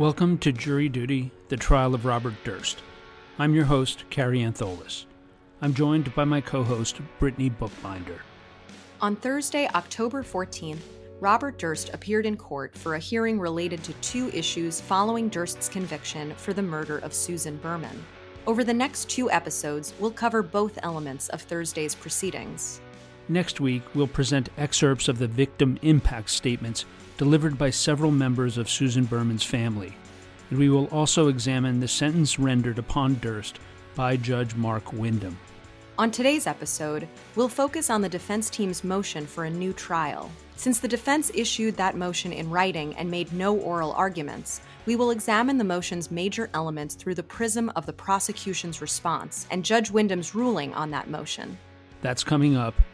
Welcome to Jury Duty, the trial of Robert Durst. I'm your host, Kary Antholis. I'm joined by my co host, Brittany Bookbinder. On Thursday, October 14th, Robert Durst appeared in court for a hearing related to two issues following Durst's conviction for the murder of Susan Berman. Over the next two episodes, we'll cover both elements of Thursday's proceedings. Next week, we'll present excerpts of the victim impact statements delivered by several members of Susan Berman's family, and we will also examine the sentence rendered upon Durst by Judge Mark Windham. On today's episode, we'll focus on the defense team's motion for a new trial. Since the defense issued that motion in writing and made no oral arguments, we will examine the motion's major elements through the prism of the prosecution's response and Judge Windham's ruling on that motion. That's coming up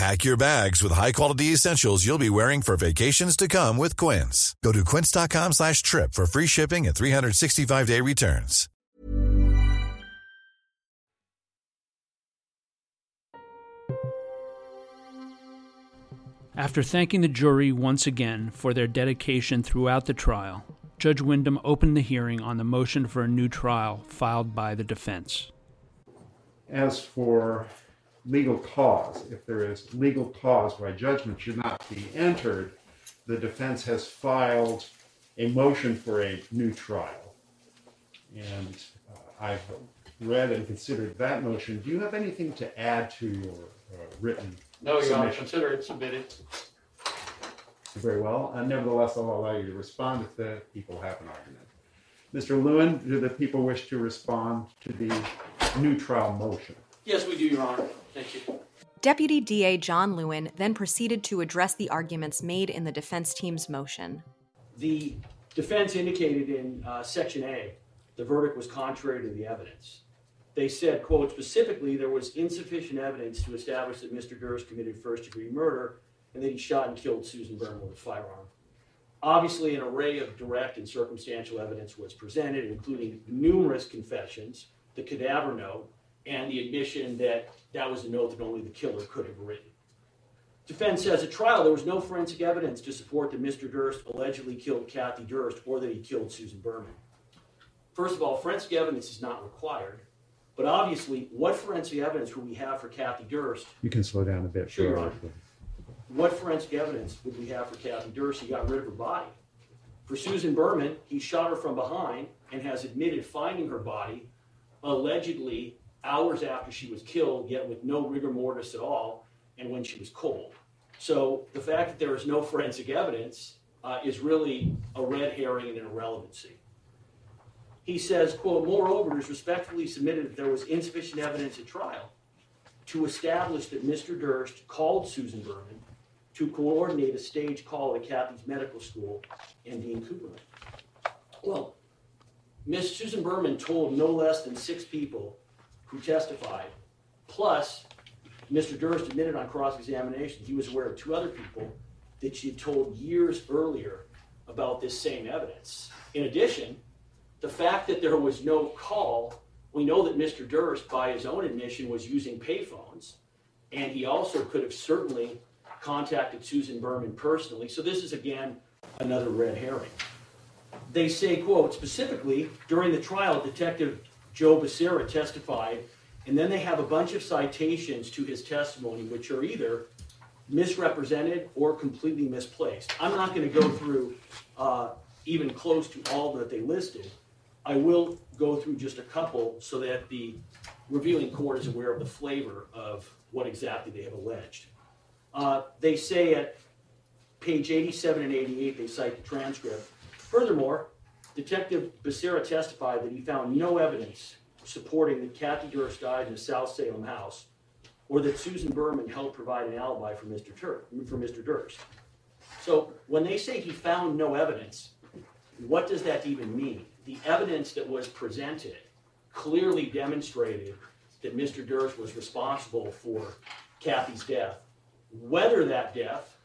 Pack your bags with high-quality essentials you'll be wearing for vacations to come with Quince. Go to quince.com slash trip for free shipping and 365-day returns. After thanking the jury once again for their dedication throughout the trial, Judge Windham opened the hearing on the motion for a new trial filed by the defense. As for legal cause, if there is legal cause why judgment should not be entered, the defense has filed a motion for a new trial. And uh, I've read and considered that motion. Do you have anything to add to your uh, written No, Your Honor, submission? consider it submitted. Very well. Uh, Nevertheless, I'll allow you to respond if the people have an argument. Mr. Lewin, do the people wish to respond to the new trial motion? Yes, we do, Your Honor. Thank you. Deputy DA John Lewin then proceeded to address the arguments made in the defense team's motion. The defense indicated in uh, Section A the verdict was contrary to the evidence. They said, quote, specifically, there was insufficient evidence to establish that Mr. Durst committed first degree murder and that he shot and killed Susan Berman with a firearm. Obviously, an array of direct and circumstantial evidence was presented, including numerous confessions, the cadaver note, and the admission that that was a note that only the killer could have written. Defense says at trial there was no forensic evidence to support that Mr. Durst allegedly killed Kathy Durst or that he killed Susan Berman. First of all, forensic evidence is not required, but obviously, what forensic evidence would we have for Kathy Durst? You can slow down a bit. Sure, Your. What forensic evidence would we have for Kathy Durst? He got rid of her body. For Susan Berman, he shot her from behind and has admitted finding her body allegedly hours after she was killed, yet with no rigor mortis at all, and when she was cold. So the fact that there is no forensic evidence uh, is really a red herring and an irrelevancy. He says, quote, moreover, it is respectfully submitted that there was insufficient evidence at trial to establish that Mr. Durst called Susan Berman to coordinate a stage call at Kathy's medical school and Dean Cooperman. Well, Miss Susan Berman told no less than six people who testified, plus Mr. Durst admitted on cross-examination he was aware of two other people that she had told years earlier about this same evidence. In addition, the fact that there was no call, we know that Mr. Durst, by his own admission, was using payphones, and he also could have certainly contacted Susan Berman personally. So this is again another red herring. They say, quote, specifically during the trial, Detective Joe Becerra testified, and then they have a bunch of citations to his testimony, which are either misrepresented or completely misplaced. I'm not going to go through uh, even close to all that they listed. I will go through just a couple so that the reviewing court is aware of the flavor of what exactly they have alleged. Uh, they say at page 87 and 88, they cite the transcript. Furthermore, Detective Becerra testified that he found no evidence supporting that Kathy Durst died in a South Salem house or that Susan Berman helped provide an alibi for Mr. Tur- for Mr. Durst. So when they say he found no evidence, what does that even mean? The evidence that was presented clearly demonstrated that Mr. Durst was responsible for Kathy's death. Whether that death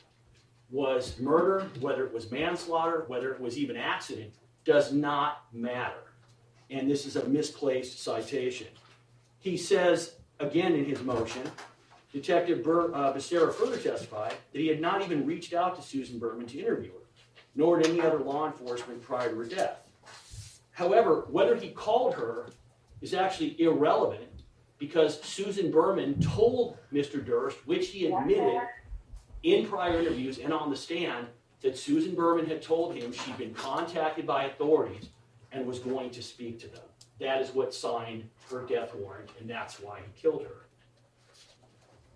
was murder, whether it was manslaughter, whether it was even accident, does not matter. And this is a misplaced citation. He says, again in his motion, Detective Ber- uh, Becerra further testified that he had not even reached out to Susan Berman to interview her, nor did any other law enforcement prior to her death. However, whether he called her is actually irrelevant because Susan Berman told Mr. Durst, which he admitted in prior interviews and on the stand, that Susan Berman had told him she'd been contacted by authorities and was going to speak to them. That is what signed her death warrant, and that's why he killed her.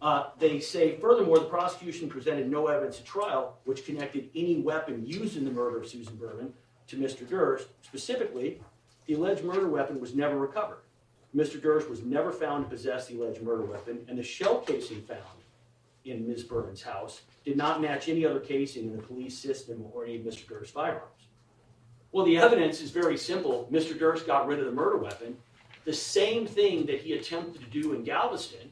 Uh, they say, furthermore, the prosecution presented no evidence at trial which connected any weapon used in the murder of Susan Berman to Mr. Durst. Specifically, the alleged murder weapon was never recovered. Mr. Durst was never found to possess the alleged murder weapon, and the shell casing found in Ms. Berman's house did not match any other casing in the police system or any of Mr. Durst's firearms. Well, the evidence is very simple. Mr. Durst got rid of the murder weapon, the same thing that he attempted to do in Galveston,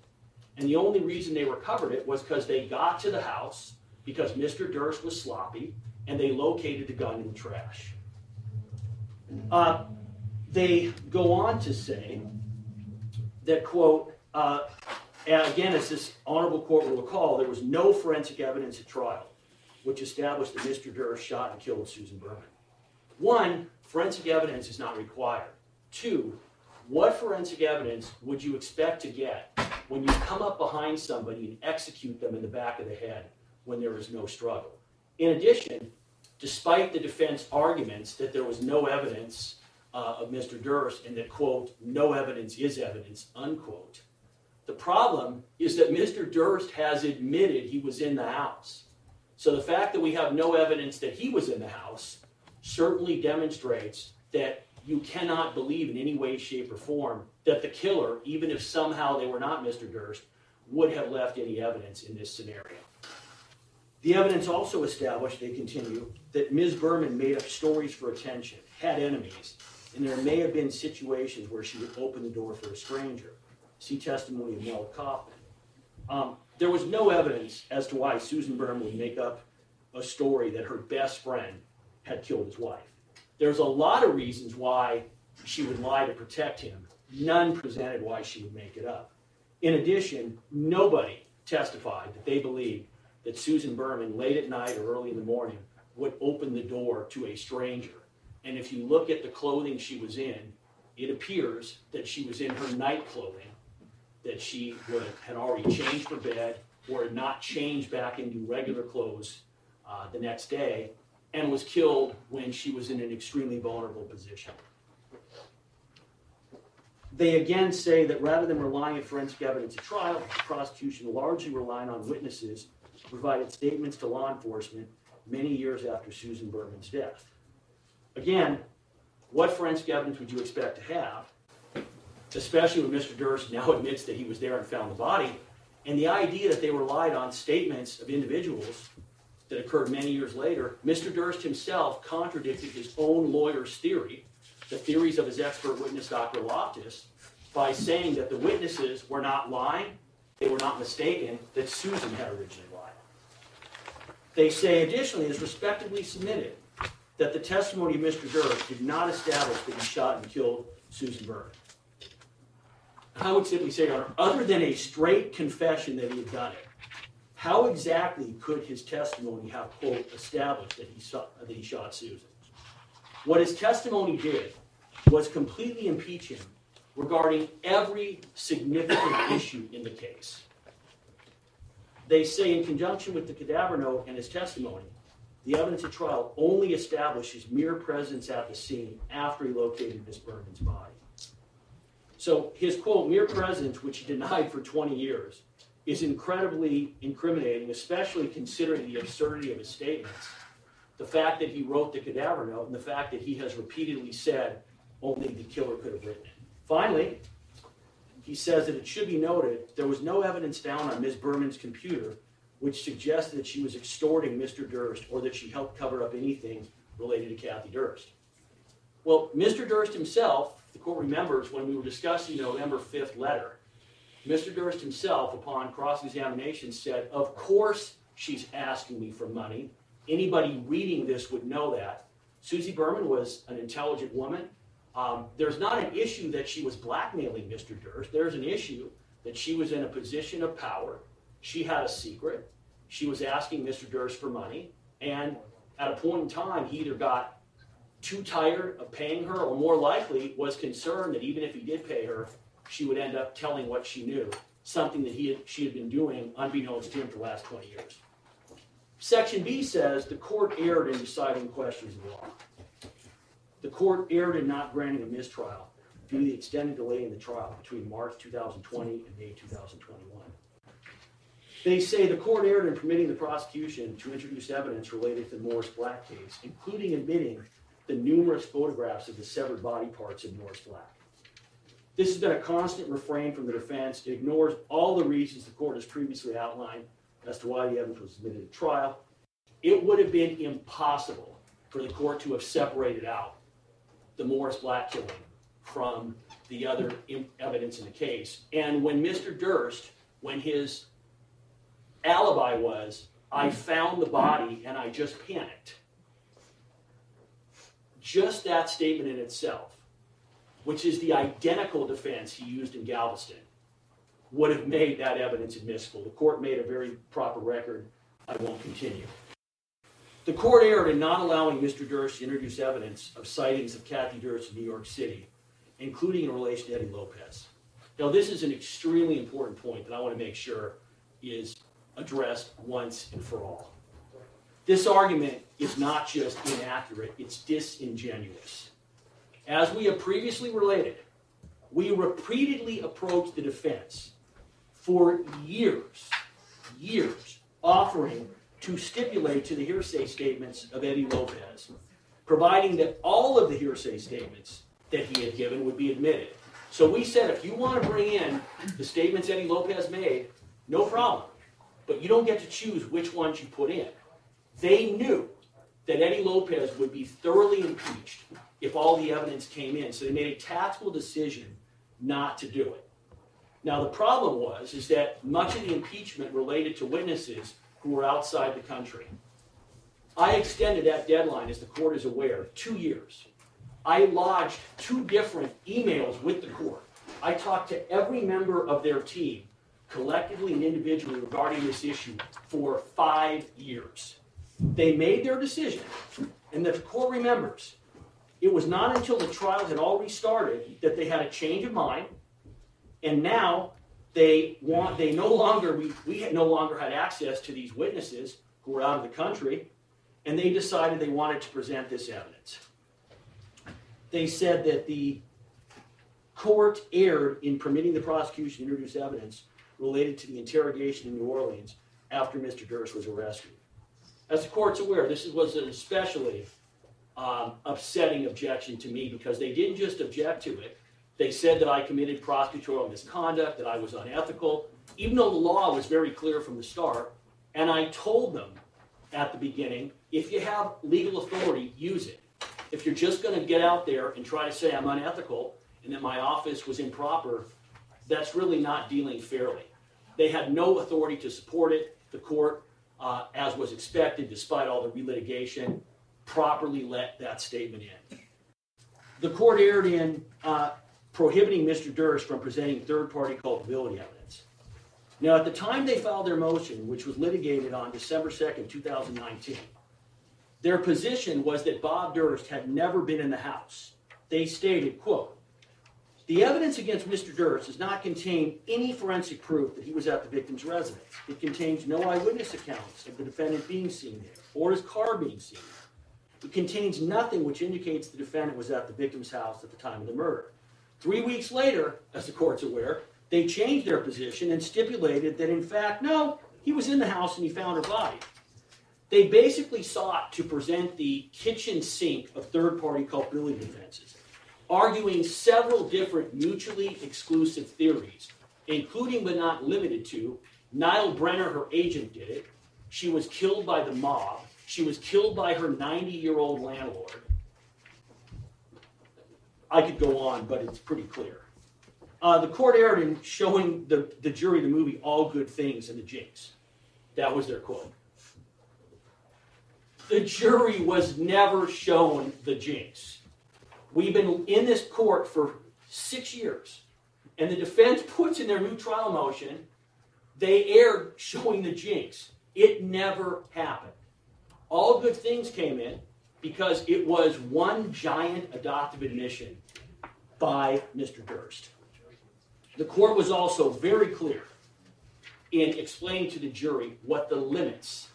and the only reason they recovered it was because they got to the house because Mr. Durst was sloppy and they located the gun in the trash. Uh, they go on to say that, quote, uh, again, as this honorable court will recall, there was no forensic evidence at trial which established that Mr. Durst shot and killed Susan Berman. One, forensic evidence is not required. Two, what forensic evidence would you expect to get when you come up behind somebody and execute them in the back of the head when there is no struggle? In addition, despite the defense arguments that there was no evidence uh, of Mr. Durst and that, quote, no evidence is evidence, unquote, the problem is that Mr. Durst has admitted he was in the house. So the fact that we have no evidence that he was in the house certainly demonstrates that you cannot believe in any way, shape, or form that the killer, even if somehow they were not Mr. Durst, would have left any evidence in this scenario. The evidence also established, they continue, that Ms. Berman made up stories for attention, had enemies, and there may have been situations where she would open the door for a stranger. See testimony of Mel Kaufman. Um, there was no evidence as to why Susan Berman would make up a story that her best friend had killed his wife. There's a lot of reasons why she would lie to protect him. None presented why she would make it up. In addition, nobody testified that they believed that Susan Berman, late at night or early in the morning, would open the door to a stranger. And if you look at the clothing she was in, it appears that she was in her night clothing, that she would, had already changed for bed or had not changed back into regular clothes uh, the next day, and was killed when she was in an extremely vulnerable position. They again say that rather than relying on forensic evidence at trial, the prosecution largely relied on witnesses who provided statements to law enforcement many years after Susan Berman's death. Again, what forensic evidence would you expect to have, especially when Mr. Durst now admits that he was there and found the body, and the idea that they relied on statements of individuals that occurred many years later, Mr. Durst himself contradicted his own lawyer's theory, the theories of his expert witness, Dr. Loftus, by saying that the witnesses were not lying, they were not mistaken, that Susan had originally lied. They say additionally, is respectively submitted, that the testimony of Mr. Durst did not establish that he shot and killed Susan Berman. I would simply say, Your Honor, other than a straight confession that he had done it, how exactly could his testimony have, quote, established that he, saw, that he shot Susan? What his testimony did was completely impeach him regarding every significant issue in the case. They say, in conjunction with the cadaver note and his testimony, the evidence at trial only established his mere presence at the scene after he located Miss Berman's body. So his quote, mere presence, which he denied for 20 years, is incredibly incriminating, especially considering the absurdity of his statements. The fact that he wrote the cadaver note and the fact that he has repeatedly said only the killer could have written it. Finally, he says that it should be noted there was no evidence found on Ms. Berman's computer which suggests that she was extorting Mr. Durst or that she helped cover up anything related to Kathy Durst. Well, Mr. Durst himself the court remembers when we were discussing the November 5th letter, Mr. Durst himself, upon cross examination, said, Of course she's asking me for money. Anybody reading this would know that. Susie Berman was an intelligent woman. Um, there's not an issue that she was blackmailing Mr. Durst. There's an issue that she was in a position of power. She had a secret. She was asking Mr. Durst for money. And at a point in time, he either got too tired of paying her, or more likely was concerned that even if he did pay her, she would end up telling what she knew, something that he had, she had been doing unbeknownst to him for the last 20 years. Section B says the court erred in deciding questions of law. The court erred in not granting a mistrial due to the extended delay in the trial between March 2020 and May 2021. They say the court erred in permitting the prosecution to introduce evidence related to the Morris Black case, including admitting the numerous photographs of the severed body parts of Morris Black. This has been a constant refrain from the defense. It ignores all the reasons the court has previously outlined as to why the evidence was admitted at trial. It would have been impossible for the court to have separated out the Morris Black killing from the other evidence in the case. And when Mr. Durst, when his alibi was, I found the body and I just panicked, just that statement in itself, which is the identical defense he used in Galveston, would have made that evidence admissible. The court made a very proper record. I won't continue. The court erred in not allowing Mr. Durst to introduce evidence of sightings of Kathy Durst in New York City, including in relation to Eddie Lopez. Now, this is an extremely important point that I want to make sure is addressed once and for all. This argument is not just inaccurate, it's disingenuous. As we have previously related, we repeatedly approached the defense for years, years, offering to stipulate to the hearsay statements of Eddie Lopez, providing that all of the hearsay statements that he had given would be admitted. So we said, if you want to bring in the statements Eddie Lopez made, no problem. But you don't get to choose which ones you put in. They knew that Eddie Lopez would be thoroughly impeached if all the evidence came in. So they made a tactical decision not to do it. Now the problem was is that much of the impeachment related to witnesses who were outside the country. I extended that deadline, as the court is aware, two years. I lodged two different emails with the court. I talked to every member of their team, collectively and individually, regarding this issue for five years. They made their decision, and the court remembers it was not until the trial had already started that they had a change of mind, and now they want they no longer we, we had no longer had access to these witnesses who were out of the country, and they decided they wanted to present this evidence. They said that the court erred in permitting the prosecution to introduce evidence related to the interrogation in New Orleans after Mr. Durst was arrested. As the court's aware, this was an especially um, upsetting objection to me because they didn't just object to it. They said that I committed prosecutorial misconduct, that I was unethical, even though the law was very clear from the start. And I told them at the beginning if you have legal authority, use it. If you're just going to get out there and try to say I'm unethical and that my office was improper, that's really not dealing fairly. They had no authority to support it. The court, uh, as was expected, despite all the relitigation, properly let that statement in. The court erred in uh, prohibiting Mr. Durst from presenting third party culpability evidence. Now, at the time they filed their motion, which was litigated on December 2nd, 2019, their position was that Bob Durst had never been in the house. They stated, quote, the evidence against Mr. Durst does not contain any forensic proof that he was at the victim's residence. It contains no eyewitness accounts of the defendant being seen there or his car being seen. It contains nothing which indicates the defendant was at the victim's house at the time of the murder. Three weeks later, as the court's aware, they changed their position and stipulated that, in fact, no, he was in the house and he found her body. They basically sought to present the kitchen sink of third party culpability defenses, arguing several different mutually exclusive theories, including but not limited to Nyle Brenner, her agent, did it. She was killed by the mob. She was killed by her 90 year old landlord. I could go on, but it's pretty clear. Uh, the court erred in showing the, the jury the movie All Good Things and the Jinx. That was their quote. The jury was never shown the Jinx. We've been in this court for six years, and the defense puts in their new trial motion, they erred showing the Jinx. It never happened. All Good Things came in because it was one giant adoptive admission by Mr. Durst. The court was also very clear in explaining to the jury what the limits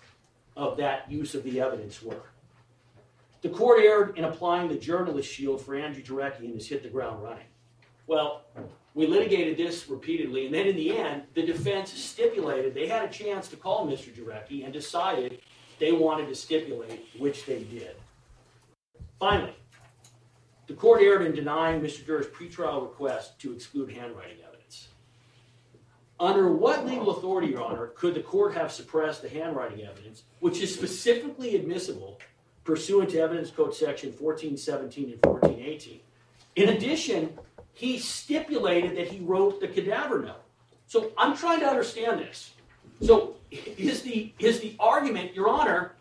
of that use of the evidence were. The court erred in applying the journalist shield for Andrew Jarecki and has hit the ground running. Well, we litigated this repeatedly, and then in the end, the defense stipulated they had a chance to call Mr. Jarecki and decided they wanted to stipulate, which they did. Finally, the court erred in denying Mr. Durst's pretrial request to exclude handwriting evidence. Under what legal authority, Your Honor, could the court have suppressed the handwriting evidence, which is specifically admissible pursuant to Evidence Code Section 1417 and 1418? In addition, he stipulated that he wrote the cadaver note. So I'm trying to understand this. So is the is the argument, Your Honor,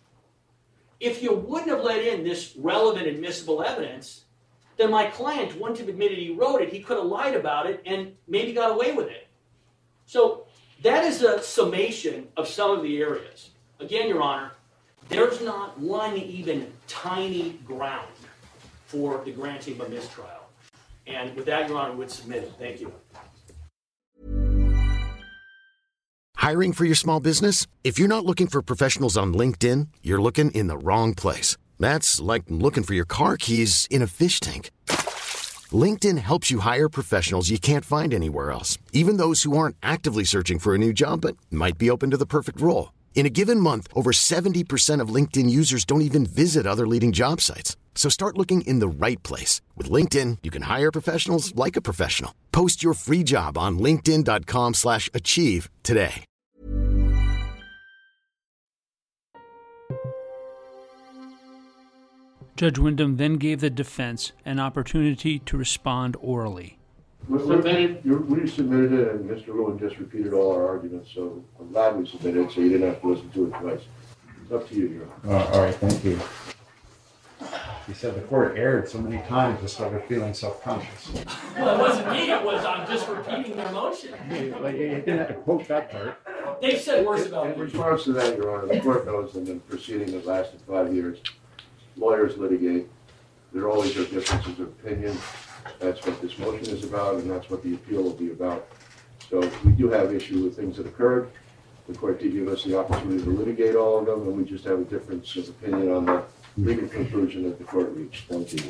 if you wouldn't have let in this relevant admissible evidence, then my client wouldn't have admitted he wrote it. He could have lied about it and maybe got away with it. So that is a summation of some of the areas. Again, Your Honor, there's not one even tiny ground for the granting of a mistrial. And with that, Your Honor, would submit it. Thank you. Hiring for your small business? If you're not looking for professionals on LinkedIn, you're looking in the wrong place. That's like looking for your car keys in a fish tank. LinkedIn helps you hire professionals you can't find anywhere else, even those who aren't actively searching for a new job but might be open to the perfect role. In a given month, over 70% of LinkedIn users don't even visit other leading job sites. So start looking in the right place. With LinkedIn, you can hire professionals like a professional. Post your free job on linkedin.com slash achieve today. Judge Windham then gave the defense an opportunity to respond orally. We- we- Submitted. you- We submitted it, and Mr. Lewin just repeated all our arguments, so I'm glad we submitted it, so you didn't have to listen to it twice. It's up to you, Your Honor. Uh, all right, thank you. He said the court erred so many times, I started feeling self-conscious. Well, it wasn't me, it was, I'm just repeating their motion. Like, you didn't have to quote that part. They've said worse about it. In me. response to that, Your Honor, the court knows in the proceeding that lasted five years, lawyers litigate, there always are differences of opinion. That's what this motion is about, and that's what the appeal will be about. So we do have issue with things that occurred. The court did give us the opportunity to litigate all of them, and we just have a difference of opinion on the legal conclusion that the court reached. Thank you.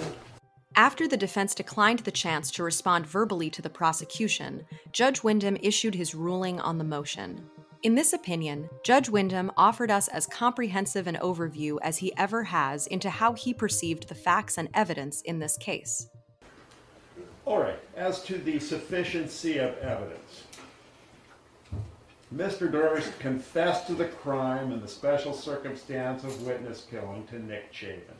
After the defense declined the chance to respond verbally to the prosecution, Judge Windham issued his ruling on the motion. In this opinion, Judge Windham offered us as comprehensive an overview as he ever has into how he perceived the facts and evidence in this case. All right, as to the sufficiency of evidence. Mr. Durst confessed to the crime and the special circumstance of witness killing to Nick Chavin.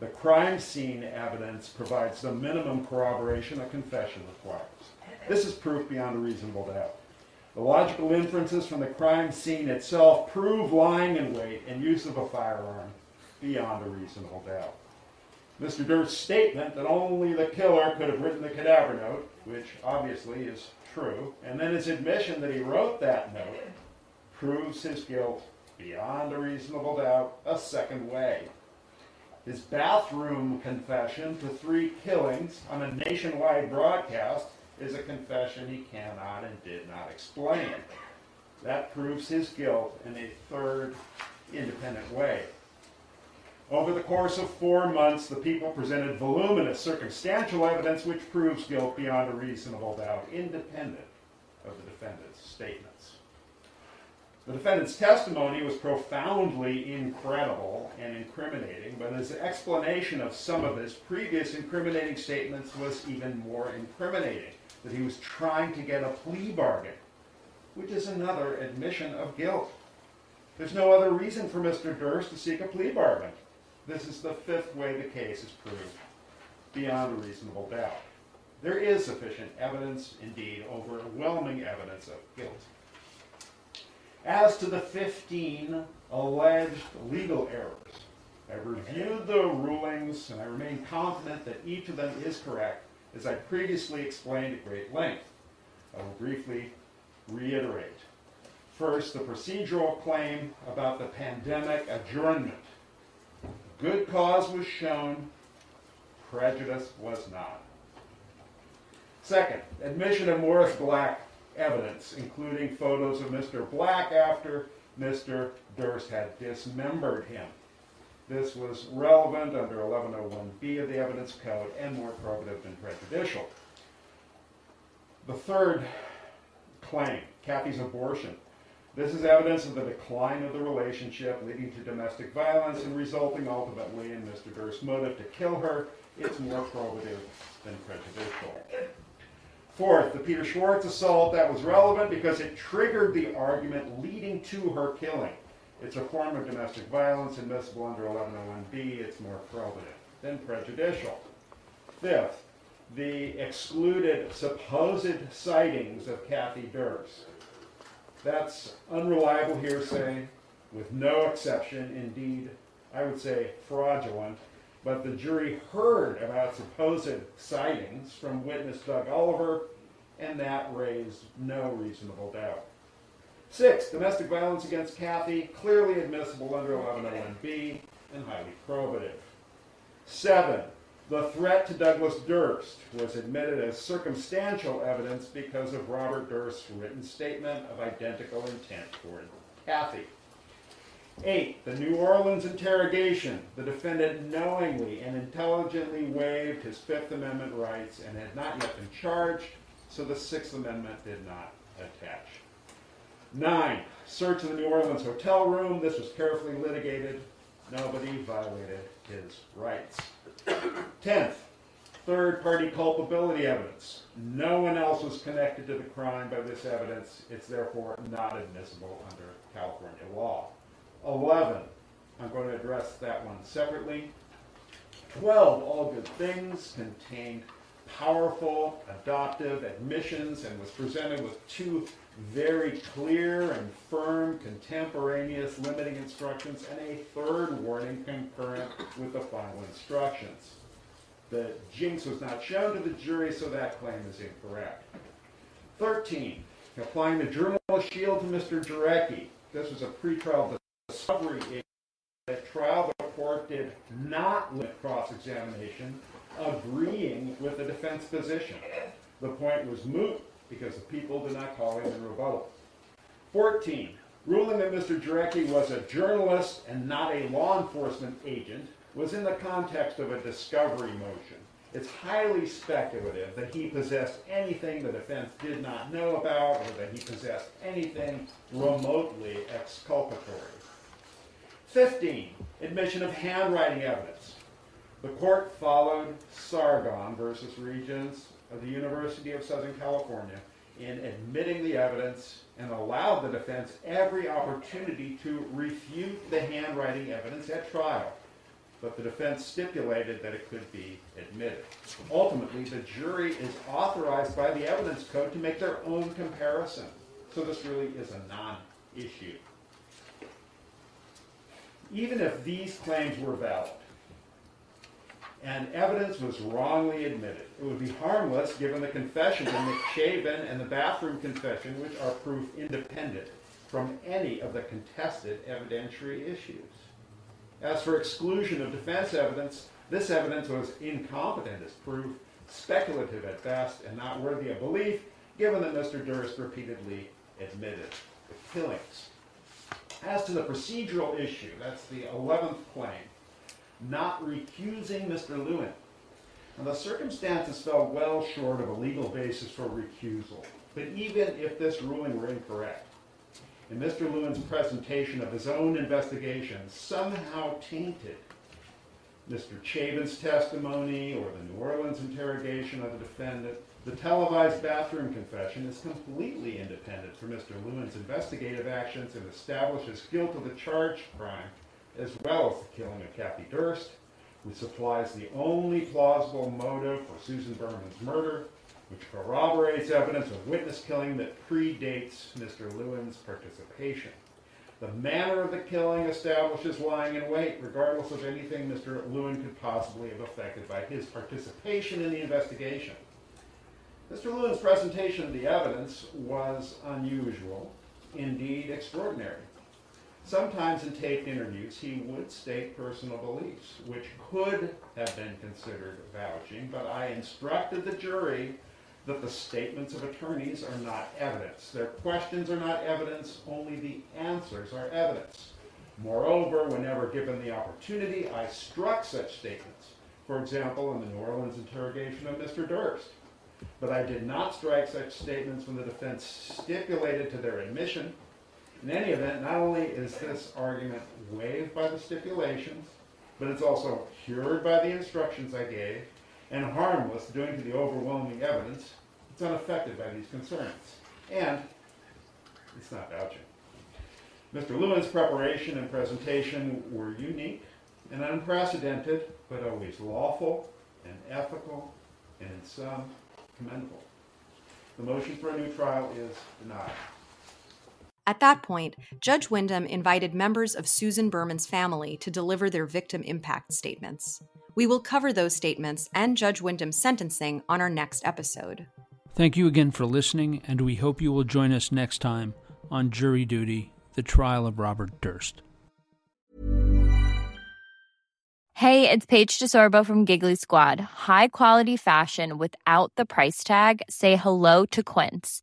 The crime scene evidence provides the minimum corroboration a confession requires. This is proof beyond a reasonable doubt. The logical inferences from the crime scene itself prove lying in wait and use of a firearm beyond a reasonable doubt. Mr. Durst's statement that only the killer could have written the cadaver note, which obviously is true, and then his admission that he wrote that note proves his guilt beyond a reasonable doubt a second way. His bathroom confession to three killings on a nationwide broadcast is a confession he cannot and did not explain. That proves his guilt in a third independent way. Over the course of four months, the people presented voluminous circumstantial evidence which proves guilt beyond a reasonable doubt, independent of the defendant's statements. The defendant's testimony was profoundly incredible and incriminating, but his explanation of some of his previous incriminating statements was even more incriminating that he was trying to get a plea bargain, which is another admission of guilt. There's no other reason for Mr. Durst to seek a plea bargain. This is the fifth way the case is proved. beyond a reasonable doubt. There is sufficient evidence, indeed, overwhelming evidence of guilt. As to the 15 alleged legal errors, I've reviewed the rulings and I remain confident that each of them is correct, as I previously explained at great length. I will briefly reiterate. First, the procedural claim about the pandemic adjournment. Good cause was shown, prejudice was not. Second, admission of Morris Black evidence, including photos of Mr. Black after Mr. Durst had dismembered him. This was relevant under 1101B of the Evidence Code and more probative than prejudicial. The third claim, Kathy's abortion. This is evidence of the decline of the relationship leading to domestic violence and resulting ultimately in Mr. Durst's motive to kill her. It's more probative than prejudicial. Fourth, the Peter Schwartz assault that was relevant because it triggered the argument leading to her killing. It's a form of domestic violence admissible under 1101B. It's more probative than prejudicial. Fifth, the excluded supposed sightings of Kathy Durst. That's unreliable hearsay with no exception, indeed, I would say fraudulent. But the jury heard about supposed sightings from witness Doug Oliver, and that raised no reasonable doubt. Six, domestic violence against Kathy, clearly admissible under 1101B and highly probative. Seven, the threat to Douglas Durst was admitted as circumstantial evidence because of Robert Durst's written statement of identical intent toward Kathy. Eight, the New Orleans interrogation. The defendant knowingly and intelligently waived his Fifth Amendment rights and had not yet been charged, so the Sixth Amendment did not attach. Nine, search of the New Orleans hotel room. This was carefully litigated. Nobody violated his rights. Tenth, third party culpability evidence. No one else was connected to the crime by this evidence. It's therefore not admissible under California law. 11, I'm going to address that one separately. 12, all good things contained powerful adoptive admissions and was presented with two very clear and firm contemporaneous limiting instructions and a third warning concurrent with the final instructions. The jinx was not shown to the jury, so that claim is incorrect. 13. Applying the journalist shield to Mr. Jarecki. This was a pretrial discovery issue. At trial, the court did not limit cross-examination, agreeing with the defense position. The point was moot because the people did not call him in rebuttal. 14. Ruling that Mr. Jarecki was a journalist and not a law enforcement agent was in the context of a discovery motion. It's highly speculative that he possessed anything the defense did not know about or that he possessed anything remotely exculpatory. 15. Admission of handwriting evidence. The court followed Sargon versus Regents of the University of Southern California in admitting the evidence and allowed the defense every opportunity to refute the handwriting evidence at trial. But the defense stipulated that it could be admitted. Ultimately, the jury is authorized by the evidence code to make their own comparison. So this really is a non issue. Even if these claims were valid, and evidence was wrongly admitted. It would be harmless given the confessions in McShaven and the bathroom confession, which are proof independent from any of the contested evidentiary issues. As for exclusion of defense evidence, this evidence was incompetent as proof, speculative at best, and not worthy of belief, given that Mr. Durst repeatedly admitted the killings. As to the procedural issue, that's the 11th claim not recusing Mr. Lewin. Now, the circumstances fell well short of a legal basis for recusal, but even if this ruling were incorrect, and Mr. Lewin's presentation of his own investigation somehow tainted Mr. Chavin's testimony or the New Orleans interrogation of the defendant, the televised bathroom confession is completely independent from Mr. Lewin's investigative actions and establishes guilt of the charged crime as well as the killing of Kathy Durst. which supplies the only plausible motive for Susan Berman's murder, which corroborates evidence of witness killing that predates Mr. Lewin's participation. The manner of the killing establishes lying in wait, regardless of anything Mr. Lewin could possibly have affected by his participation in the investigation. Mr. Lewin's presentation of the evidence was unusual, indeed extraordinary. Sometimes in taped interviews, he would state personal beliefs, which could have been considered vouching, but I instructed the jury that the statements of attorneys are not evidence. Their questions are not evidence, only the answers are evidence. Moreover, whenever given the opportunity, I struck such statements. For example, in the New Orleans interrogation of Mr. Durst. But I did not strike such statements when the defense stipulated to their admission. In any event, not only is this argument waived by the stipulations, but it's also cured by the instructions I gave, and harmless due to the overwhelming evidence, it's unaffected by these concerns. And it's not vouching. Mr. Lewin's preparation and presentation were unique and unprecedented, but always lawful and ethical and in some commendable. The motion for a new trial is denied. At that point, Judge Windham invited members of Susan Berman's family to deliver their victim impact statements. We will cover those statements and Judge Windham's sentencing on our next episode. Thank you again for listening, and we hope you will join us next time on Jury Duty The Trial of Robert Durst. Hey, it's Paige DeSorbo from Giggly Squad. High quality fashion without the price tag? Say hello to Quince.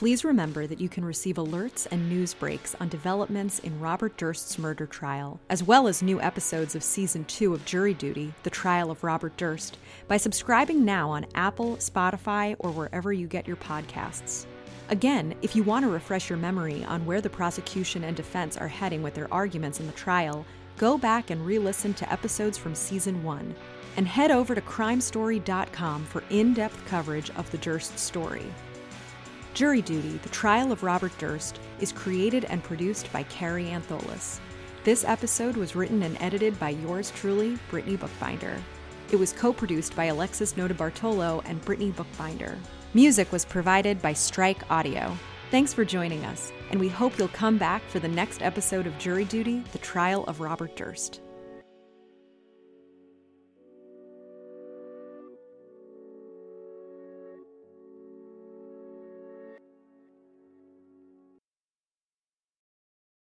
Please remember that you can receive alerts and news breaks on developments in Robert Durst's murder trial, as well as new episodes of Season 2 of Jury Duty The Trial of Robert Durst, by subscribing now on Apple, Spotify, or wherever you get your podcasts. Again, if you want to refresh your memory on where the prosecution and defense are heading with their arguments in the trial, go back and re listen to episodes from Season 1. And head over to crimestory.com for in depth coverage of the Durst story. Jury Duty The Trial of Robert Durst is created and produced by Kary Antholis. This episode was written and edited by yours truly, Brittany Bookbinder. It was co produced by Alexis Notabartolo and Brittany Bookbinder. Music was provided by Strike Audio. Thanks for joining us, and we hope you'll come back for the next episode of Jury Duty The Trial of Robert Durst.